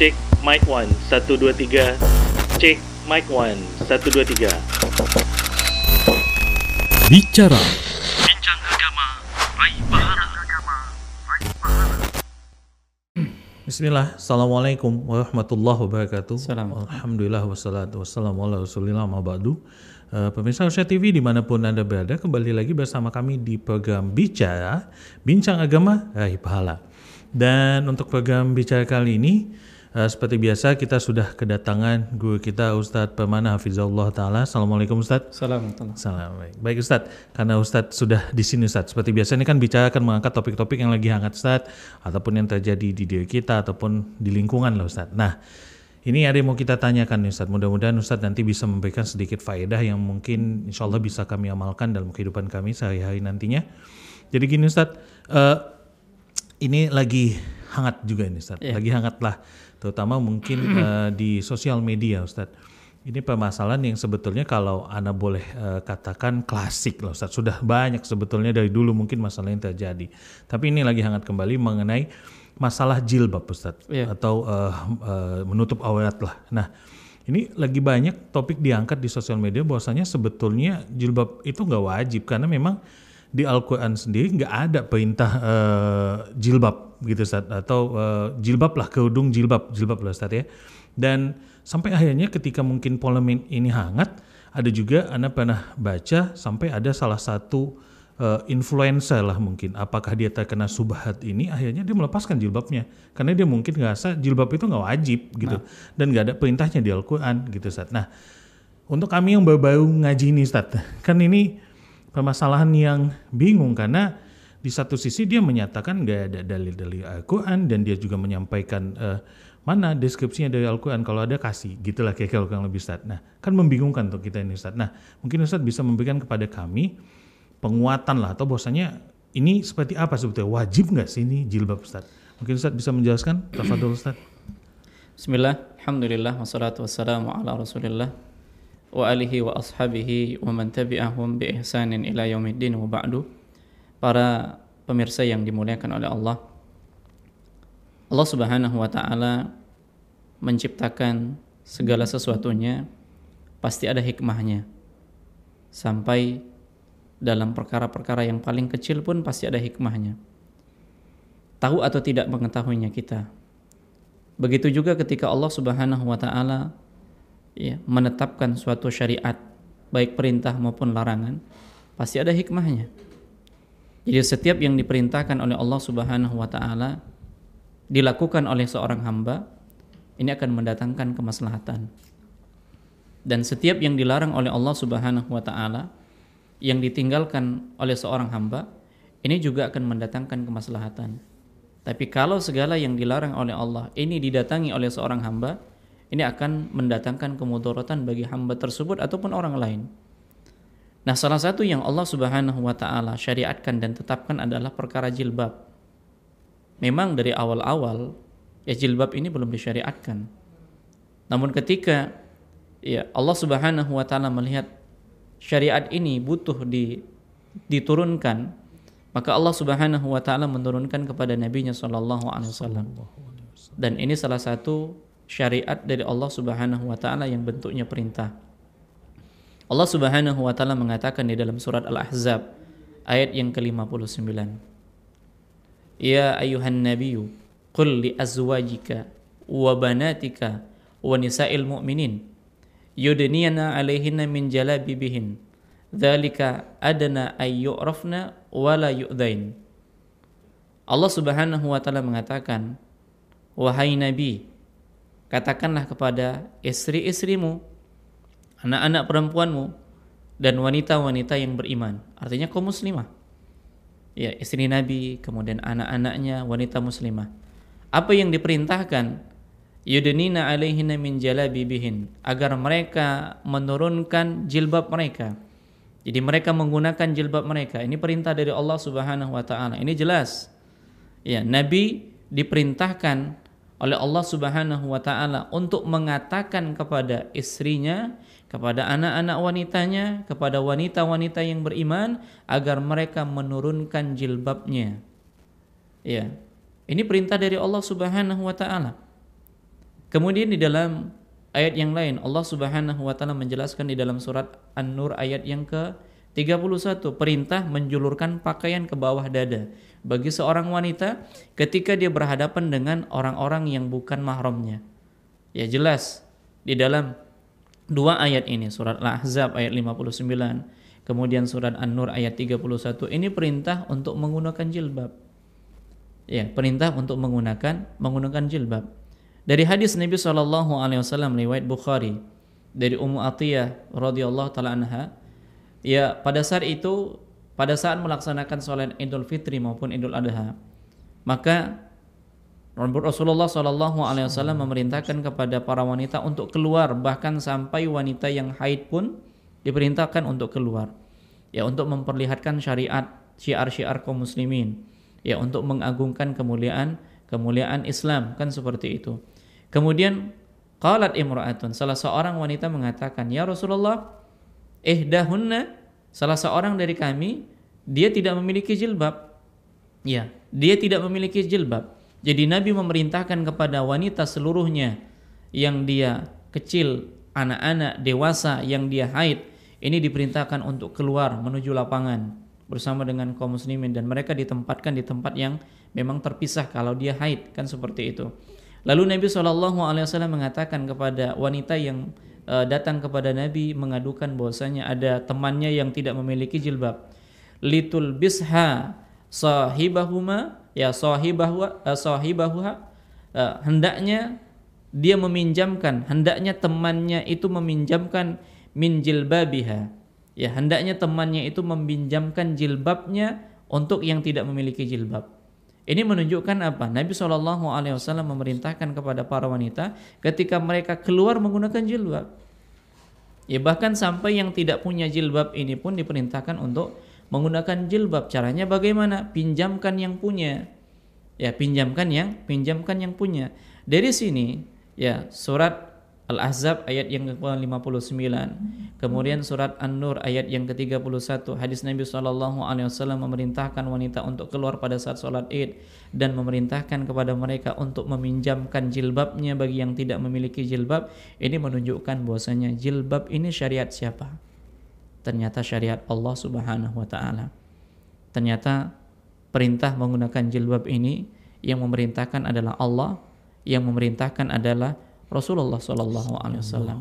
Cek mic 1 1 2 3. Cek mic 1 1 2 3. Bicara Bincang agama, raih pahala. Bismillah, Assalamualaikum warahmatullahi wabarakatuh Assalamualaikum. Alhamdulillah wassalatu wassalamu ala rasulillah ma ba'du Eh, Pemirsa Usia TV di mana pun Anda berada Kembali lagi bersama kami di program Bicara Bincang Agama Raih Pahala Dan untuk program Bicara kali ini eh, Seperti biasa kita sudah kedatangan guru kita Ustadz Permana Hafizahullah Ta'ala Assalamualaikum Ustadz Assalamualaikum. Salam baik. Baik Ustadz, karena Ustadz sudah di sini Ustadz. Seperti biasa ini kan bicara akan mengangkat topik-topik yang lagi hangat Ustadz, ataupun yang terjadi di diri kita, ataupun di lingkungan lah Ustadz. Nah, ini ada yang mau kita tanyakan nih Ustadz. Mudah-mudahan Ustadz nanti bisa memberikan sedikit faedah yang mungkin insya Allah bisa kami amalkan dalam kehidupan kami sehari-hari nantinya. Jadi gini Ustadz, eh, ini lagi hangat juga ini Ustadz. Lagi hangat lah, terutama mungkin eh, di sosial media Ustadz. Ini permasalahan yang sebetulnya kalau Anda boleh eh, katakan klasik loh Ustadz. Sudah banyak sebetulnya dari dulu mungkin masalah yang terjadi. Tapi ini lagi hangat kembali mengenai masalah jilbab Ustadz. Iya. Atau eh, eh, menutup aurat lah. Nah ini lagi banyak topik diangkat di sosial media bahwasanya sebetulnya jilbab itu nggak wajib. Karena memang di Al-Quran sendiri nggak ada perintah eh, jilbab gitu Ustadz. Atau eh, jilbab lah, kerudung jilbab, jilbab lah Ustadz ya. Dan sampai akhirnya ketika mungkin polemik ini hangat, ada juga Anda pernah baca sampai ada salah satu eh, influencer lah mungkin. Apakah dia terkena subhat ini, akhirnya dia melepaskan jilbabnya. Karena dia mungkin ngerasa jilbab itu nggak wajib gitu. Dan nggak ada perintahnya di Al-Quran gitu Ustadz. Nah, untuk kami yang baru-baru ngaji ini Ustadz, kan ini permasalahan yang bingung karena di satu sisi dia menyatakan nggak ada dalil-dalil Al-Quran dan dia juga menyampaikan eh, mana deskripsinya dari Al-Quran kalau ada kasih gitulah kayak kalau kurang lebih Ustadz. Nah kan membingungkan untuk kita ini Ustadz. Nah mungkin Ustadz bisa memberikan kepada kami penguatan lah atau bahwasanya ini seperti apa sebetulnya wajib nggak sih ini jilbab Ustadz? Mungkin Ustadz bisa menjelaskan? Tafadol Ustadz. Bismillah, Alhamdulillah, wassalatu wassalamu ala rasulillah wa alihi wa ashabihi wa man tabi'ahum bi ihsanin ila yaumiddin wa ba'du para pemirsa yang dimuliakan oleh Allah. Allah subhanahu wa ta'ala menciptakan segala sesuatunya pasti ada hikmahnya. Sampai dalam perkara-perkara yang paling kecil pun pasti ada hikmahnya. Tahu atau tidak mengetahuinya kita? Begitu juga ketika Allah Subhanahu wa taala ya, menetapkan suatu syariat baik perintah maupun larangan pasti ada hikmahnya. Jadi setiap yang diperintahkan oleh Allah Subhanahu wa taala dilakukan oleh seorang hamba ini akan mendatangkan kemaslahatan. Dan setiap yang dilarang oleh Allah Subhanahu wa taala yang ditinggalkan oleh seorang hamba ini juga akan mendatangkan kemaslahatan. Tapi kalau segala yang dilarang oleh Allah ini didatangi oleh seorang hamba, ini akan mendatangkan kemudaratan bagi hamba tersebut ataupun orang lain. Nah, salah satu yang Allah Subhanahu wa taala syariatkan dan tetapkan adalah perkara jilbab. Memang dari awal-awal ya jilbab ini belum disyariatkan. Namun ketika ya Allah Subhanahu wa taala melihat syariat ini butuh di, diturunkan maka Allah Subhanahu wa taala menurunkan kepada nabinya sallallahu alaihi wasallam. Dan ini salah satu syariat dari Allah Subhanahu wa taala yang bentuknya perintah. Allah Subhanahu wa taala mengatakan di dalam surat Al-Ahzab ayat yang ke-59. Ya ayuhan nabiyyu qul li azwajika wa banatika wa nisa'il mu'minin yudniyana 'alaihinna min jalabibihin dzalika adna ay yu'rafna wala yu'dain. Allah Subhanahu wa taala mengatakan, "Wahai Nabi, katakanlah kepada istri-istrimu, anak-anak perempuanmu dan wanita-wanita yang beriman." Artinya kaum muslimah. Ya, istri Nabi, kemudian anak-anaknya wanita muslimah. Apa yang diperintahkan? Yudnina alaihinna min jalabibihin agar mereka menurunkan jilbab mereka. Jadi mereka menggunakan jilbab mereka. Ini perintah dari Allah Subhanahu wa taala. Ini jelas. Ya, Nabi diperintahkan oleh Allah Subhanahu wa taala untuk mengatakan kepada istrinya, kepada anak-anak wanitanya, kepada wanita-wanita yang beriman agar mereka menurunkan jilbabnya. Ya. Ini perintah dari Allah Subhanahu wa taala. Kemudian di dalam ayat yang lain Allah Subhanahu wa taala menjelaskan di dalam surat An-Nur ayat yang ke 31 perintah menjulurkan pakaian ke bawah dada bagi seorang wanita ketika dia berhadapan dengan orang-orang yang bukan mahramnya. Ya jelas di dalam dua ayat ini surat Al-Ahzab ayat 59 kemudian surat An-Nur ayat 31 ini perintah untuk menggunakan jilbab. Ya, perintah untuk menggunakan menggunakan jilbab. Dari hadis Nabi Shallallahu alaihi wasallam riwayat Bukhari dari Ummu Atiyah radhiyallahu taala anha ya pada saat itu pada saat melaksanakan sholat Idul Fitri maupun Idul Adha maka Rasulullah Shallallahu Alaihi Wasallam memerintahkan kepada para wanita untuk keluar bahkan sampai wanita yang haid pun diperintahkan untuk keluar. Ya untuk memperlihatkan syariat syiar-syiar kaum muslimin. Ya untuk mengagungkan kemuliaan kemuliaan Islam kan seperti itu. Kemudian qalat imra'atun salah seorang wanita mengatakan ya Rasulullah ihdahunna salah seorang dari kami dia tidak memiliki jilbab. Ya, dia tidak memiliki jilbab. Jadi Nabi memerintahkan kepada wanita seluruhnya yang dia kecil, anak-anak, dewasa yang dia haid, ini diperintahkan untuk keluar menuju lapangan bersama dengan kaum muslimin dan mereka ditempatkan di tempat yang memang terpisah kalau dia haid kan seperti itu. Lalu Nabi saw mengatakan kepada wanita yang uh, datang kepada Nabi mengadukan bahwasanya ada temannya yang tidak memiliki jilbab. Litul bisha sahibahuma ya sahibahu uh, sahibahuha. Uh, hendaknya dia meminjamkan hendaknya temannya itu meminjamkan min jilbabiha. Ya hendaknya temannya itu meminjamkan jilbabnya untuk yang tidak memiliki jilbab ini menunjukkan apa? Nabi Wasallam memerintahkan kepada para wanita ketika mereka keluar menggunakan jilbab. Ya bahkan sampai yang tidak punya jilbab ini pun diperintahkan untuk menggunakan jilbab. Caranya bagaimana? Pinjamkan yang punya. Ya, pinjamkan yang pinjamkan yang punya. Dari sini ya surat Al-Ahzab ayat yang ke-59. Kemudian surat An-Nur ayat yang ke-31. Hadis Nabi wasallam memerintahkan wanita untuk keluar pada saat sholat Id dan memerintahkan kepada mereka untuk meminjamkan jilbabnya bagi yang tidak memiliki jilbab. Ini menunjukkan bahwasanya jilbab ini syariat siapa? Ternyata syariat Allah Subhanahu wa taala. Ternyata perintah menggunakan jilbab ini yang memerintahkan adalah Allah, yang memerintahkan adalah Rasulullah Shallallahu Alaihi Wasallam.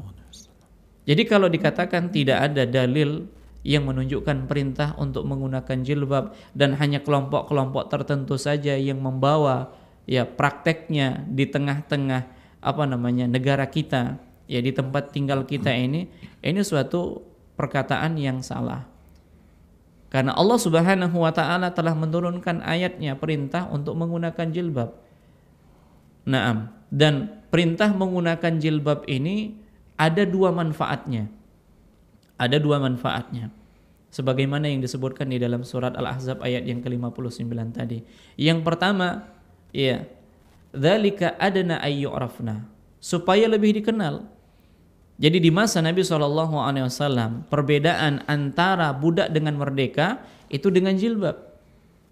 Jadi kalau dikatakan tidak ada dalil yang menunjukkan perintah untuk menggunakan jilbab dan hanya kelompok-kelompok tertentu saja yang membawa ya prakteknya di tengah-tengah apa namanya negara kita ya di tempat tinggal kita ini ini suatu perkataan yang salah. Karena Allah Subhanahu wa taala telah menurunkan ayatnya perintah untuk menggunakan jilbab. Naam. Dan perintah menggunakan jilbab ini ada dua manfaatnya. Ada dua manfaatnya. Sebagaimana yang disebutkan di dalam surat Al-Ahzab ayat yang ke-59 tadi. Yang pertama, ya, dzalika adna ayyurafna, supaya lebih dikenal. Jadi di masa Nabi SAW perbedaan antara budak dengan merdeka itu dengan jilbab.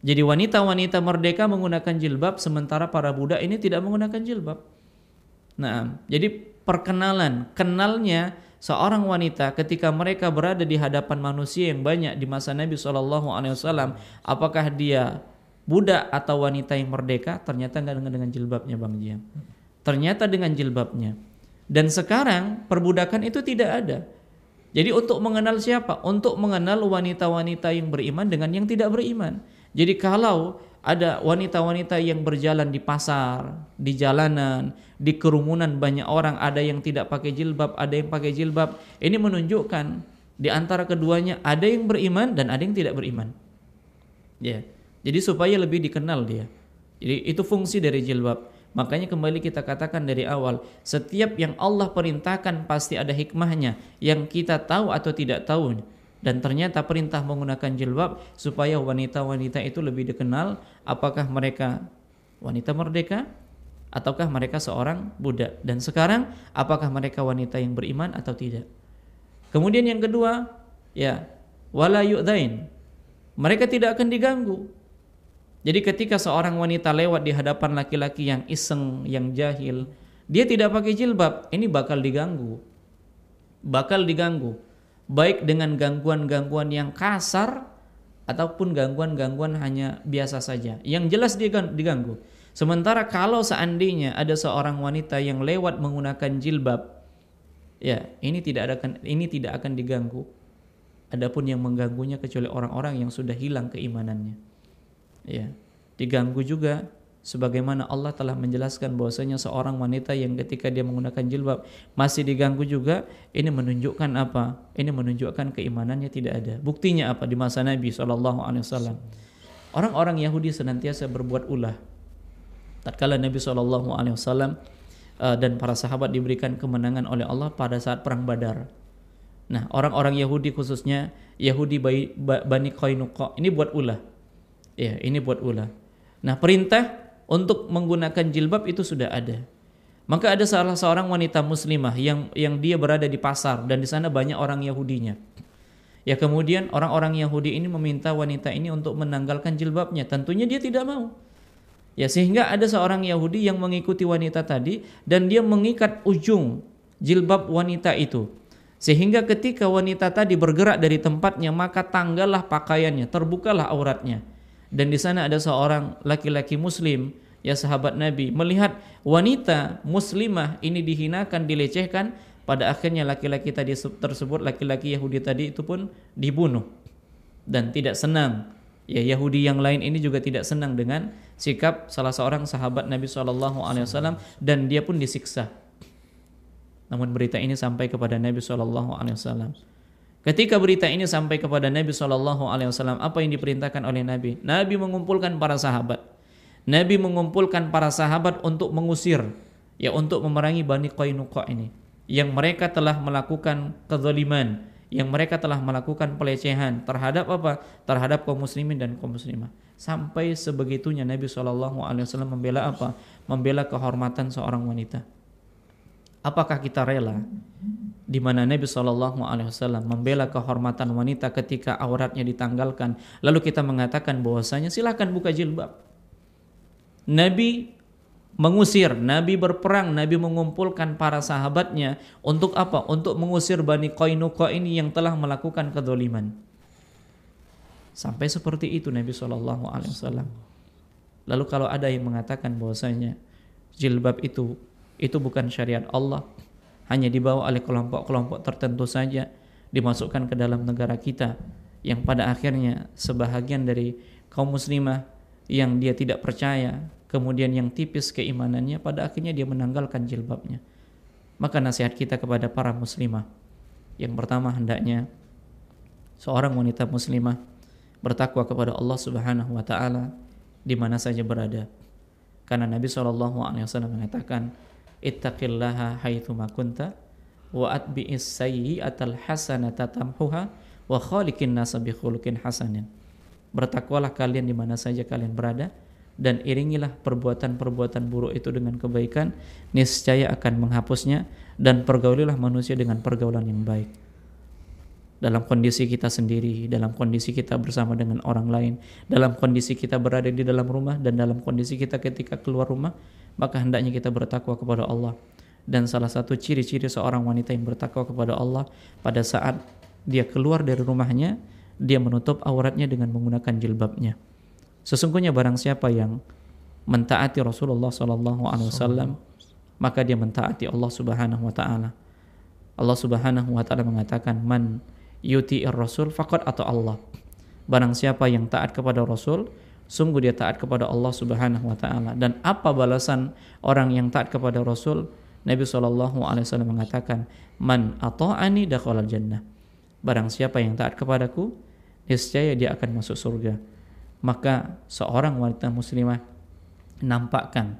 Jadi wanita-wanita merdeka menggunakan jilbab sementara para budak ini tidak menggunakan jilbab. Nah, jadi perkenalan, kenalnya seorang wanita ketika mereka berada di hadapan manusia yang banyak di masa Nabi Shallallahu Alaihi Wasallam, apakah dia budak atau wanita yang merdeka? Ternyata nggak dengan dengan jilbabnya, bang Jian. Ternyata dengan jilbabnya. Dan sekarang perbudakan itu tidak ada. Jadi untuk mengenal siapa? Untuk mengenal wanita-wanita yang beriman dengan yang tidak beriman. Jadi kalau ada wanita-wanita yang berjalan di pasar, di jalanan, di kerumunan banyak orang, ada yang tidak pakai jilbab, ada yang pakai jilbab. Ini menunjukkan di antara keduanya ada yang beriman dan ada yang tidak beriman. Ya. Jadi supaya lebih dikenal dia. Jadi itu fungsi dari jilbab. Makanya kembali kita katakan dari awal, setiap yang Allah perintahkan pasti ada hikmahnya yang kita tahu atau tidak tahu dan ternyata perintah menggunakan jilbab supaya wanita-wanita itu lebih dikenal apakah mereka wanita merdeka ataukah mereka seorang budak dan sekarang apakah mereka wanita yang beriman atau tidak kemudian yang kedua ya wala yu'dain mereka tidak akan diganggu jadi ketika seorang wanita lewat di hadapan laki-laki yang iseng yang jahil dia tidak pakai jilbab, ini bakal diganggu. Bakal diganggu. Baik dengan gangguan-gangguan yang kasar ataupun gangguan-gangguan hanya biasa saja. Yang jelas dia diganggu. Sementara kalau seandainya ada seorang wanita yang lewat menggunakan jilbab, ya ini tidak akan ini tidak akan diganggu. Adapun yang mengganggunya kecuali orang-orang yang sudah hilang keimanannya. Ya, diganggu juga sebagaimana Allah telah menjelaskan bahwasanya seorang wanita yang ketika dia menggunakan jilbab masih diganggu juga ini menunjukkan apa? Ini menunjukkan keimanannya tidak ada. Buktinya apa? Di masa Nabi saw orang-orang Yahudi senantiasa berbuat ulah. Tatkala Nabi saw uh, dan para sahabat diberikan kemenangan oleh Allah pada saat perang Badar. Nah orang-orang Yahudi khususnya Yahudi Bani Qainuqa ini buat ulah. Ya ini buat ulah. Nah perintah untuk menggunakan jilbab itu sudah ada. Maka ada salah seorang wanita muslimah yang yang dia berada di pasar dan di sana banyak orang Yahudinya. Ya kemudian orang-orang Yahudi ini meminta wanita ini untuk menanggalkan jilbabnya. Tentunya dia tidak mau. Ya sehingga ada seorang Yahudi yang mengikuti wanita tadi dan dia mengikat ujung jilbab wanita itu. Sehingga ketika wanita tadi bergerak dari tempatnya maka tanggallah pakaiannya, terbukalah auratnya dan di sana ada seorang laki-laki muslim ya sahabat Nabi melihat wanita muslimah ini dihinakan dilecehkan pada akhirnya laki-laki tadi tersebut laki-laki Yahudi tadi itu pun dibunuh. Dan tidak senang. Ya Yahudi yang lain ini juga tidak senang dengan sikap salah seorang sahabat Nabi saw dan dia pun disiksa. Namun berita ini sampai kepada Nabi saw Ketika berita ini sampai kepada Nabi Shallallahu Alaihi Wasallam, apa yang diperintahkan oleh Nabi? Nabi mengumpulkan para sahabat. Nabi mengumpulkan para sahabat untuk mengusir, ya untuk memerangi Bani Qainuqa ini, yang mereka telah melakukan kezaliman, yang mereka telah melakukan pelecehan terhadap apa? Terhadap kaum muslimin dan kaum muslimah. Sampai sebegitunya Nabi Shallallahu Alaihi Wasallam membela apa? Membela kehormatan seorang wanita. Apakah kita rela di mana Nabi Shallallahu Alaihi Wasallam membela kehormatan wanita ketika auratnya ditanggalkan, lalu kita mengatakan bahwasanya silahkan buka jilbab. Nabi mengusir, Nabi berperang, Nabi mengumpulkan para sahabatnya untuk apa? Untuk mengusir Bani Qainuqa ini yang telah melakukan kedoliman. Sampai seperti itu Nabi Shallallahu Alaihi Wasallam. Lalu kalau ada yang mengatakan bahwasanya jilbab itu itu bukan syariat Allah hanya dibawa oleh kelompok-kelompok tertentu saja dimasukkan ke dalam negara kita yang pada akhirnya sebahagian dari kaum muslimah yang dia tidak percaya kemudian yang tipis keimanannya pada akhirnya dia menanggalkan jilbabnya. Maka nasihat kita kepada para muslimah. Yang pertama hendaknya seorang wanita muslimah bertakwa kepada Allah Subhanahu wa taala di mana saja berada. Karena Nabi SAW mengatakan ittaqillaha haitsu ma kunta wa atbi'is sayyi'atal hasanata tamhuha wa khaliqin nasa bi hasanin. Bertakwalah kalian di mana saja kalian berada dan iringilah perbuatan-perbuatan buruk itu dengan kebaikan, niscaya akan menghapusnya dan pergaulilah manusia dengan pergaulan yang baik. Dalam kondisi kita sendiri, dalam kondisi kita bersama dengan orang lain, dalam kondisi kita berada di dalam rumah dan dalam kondisi kita ketika keluar rumah, maka hendaknya kita bertakwa kepada Allah. Dan salah satu ciri-ciri seorang wanita yang bertakwa kepada Allah pada saat dia keluar dari rumahnya, dia menutup auratnya dengan menggunakan jilbabnya. Sesungguhnya barang siapa yang mentaati Rasulullah sallallahu alaihi wasallam, maka dia mentaati Allah Subhanahu wa taala. Allah Subhanahu wa taala mengatakan man yuti'ir rasul faqad atau Allah. Barang siapa yang taat kepada Rasul, sungguh dia taat kepada Allah Subhanahu wa taala. Dan apa balasan orang yang taat kepada Rasul? Nabi Shallallahu alaihi wasallam mengatakan man ata'ani dakhala jannah barang siapa yang taat kepadaku niscaya dia akan masuk surga. Maka seorang wanita muslimah nampakkan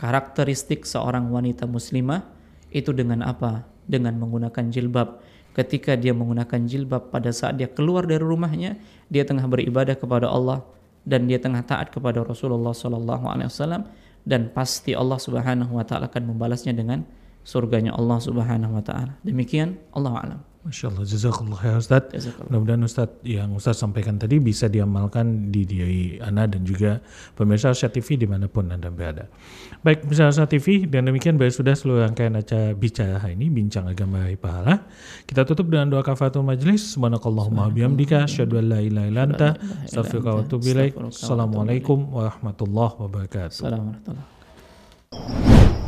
karakteristik seorang wanita muslimah itu dengan apa? Dengan menggunakan jilbab. Ketika dia menggunakan jilbab pada saat dia keluar dari rumahnya dia tengah beribadah kepada Allah dan dia tengah taat kepada Rasulullah wasallam dan pasti Allah Subhanahu wa taala akan membalasnya dengan surganya Allah Subhanahu wa taala. Demikian Allah alam. Masya Allah, jazakallah ya Ustaz. Mudah-mudahan Ustaz yang Ustaz sampaikan tadi bisa diamalkan di diri Anda dan juga pemirsa Asia TV di mana pun Anda berada. Baik, pemirsa Asia TV, dan demikian baik sudah seluruh rangkaian acara bicara hari ini, bincang agama hari pahala. Kita tutup dengan doa kafatul majlis. Subhanakallahumma bihamdika, asyhadu an la ilaha illa anta, astaghfiruka wa. Assalamualaikum warahmatullahi wabarakatuh. Assalamualaikum warahmatullahi wabarakatuh.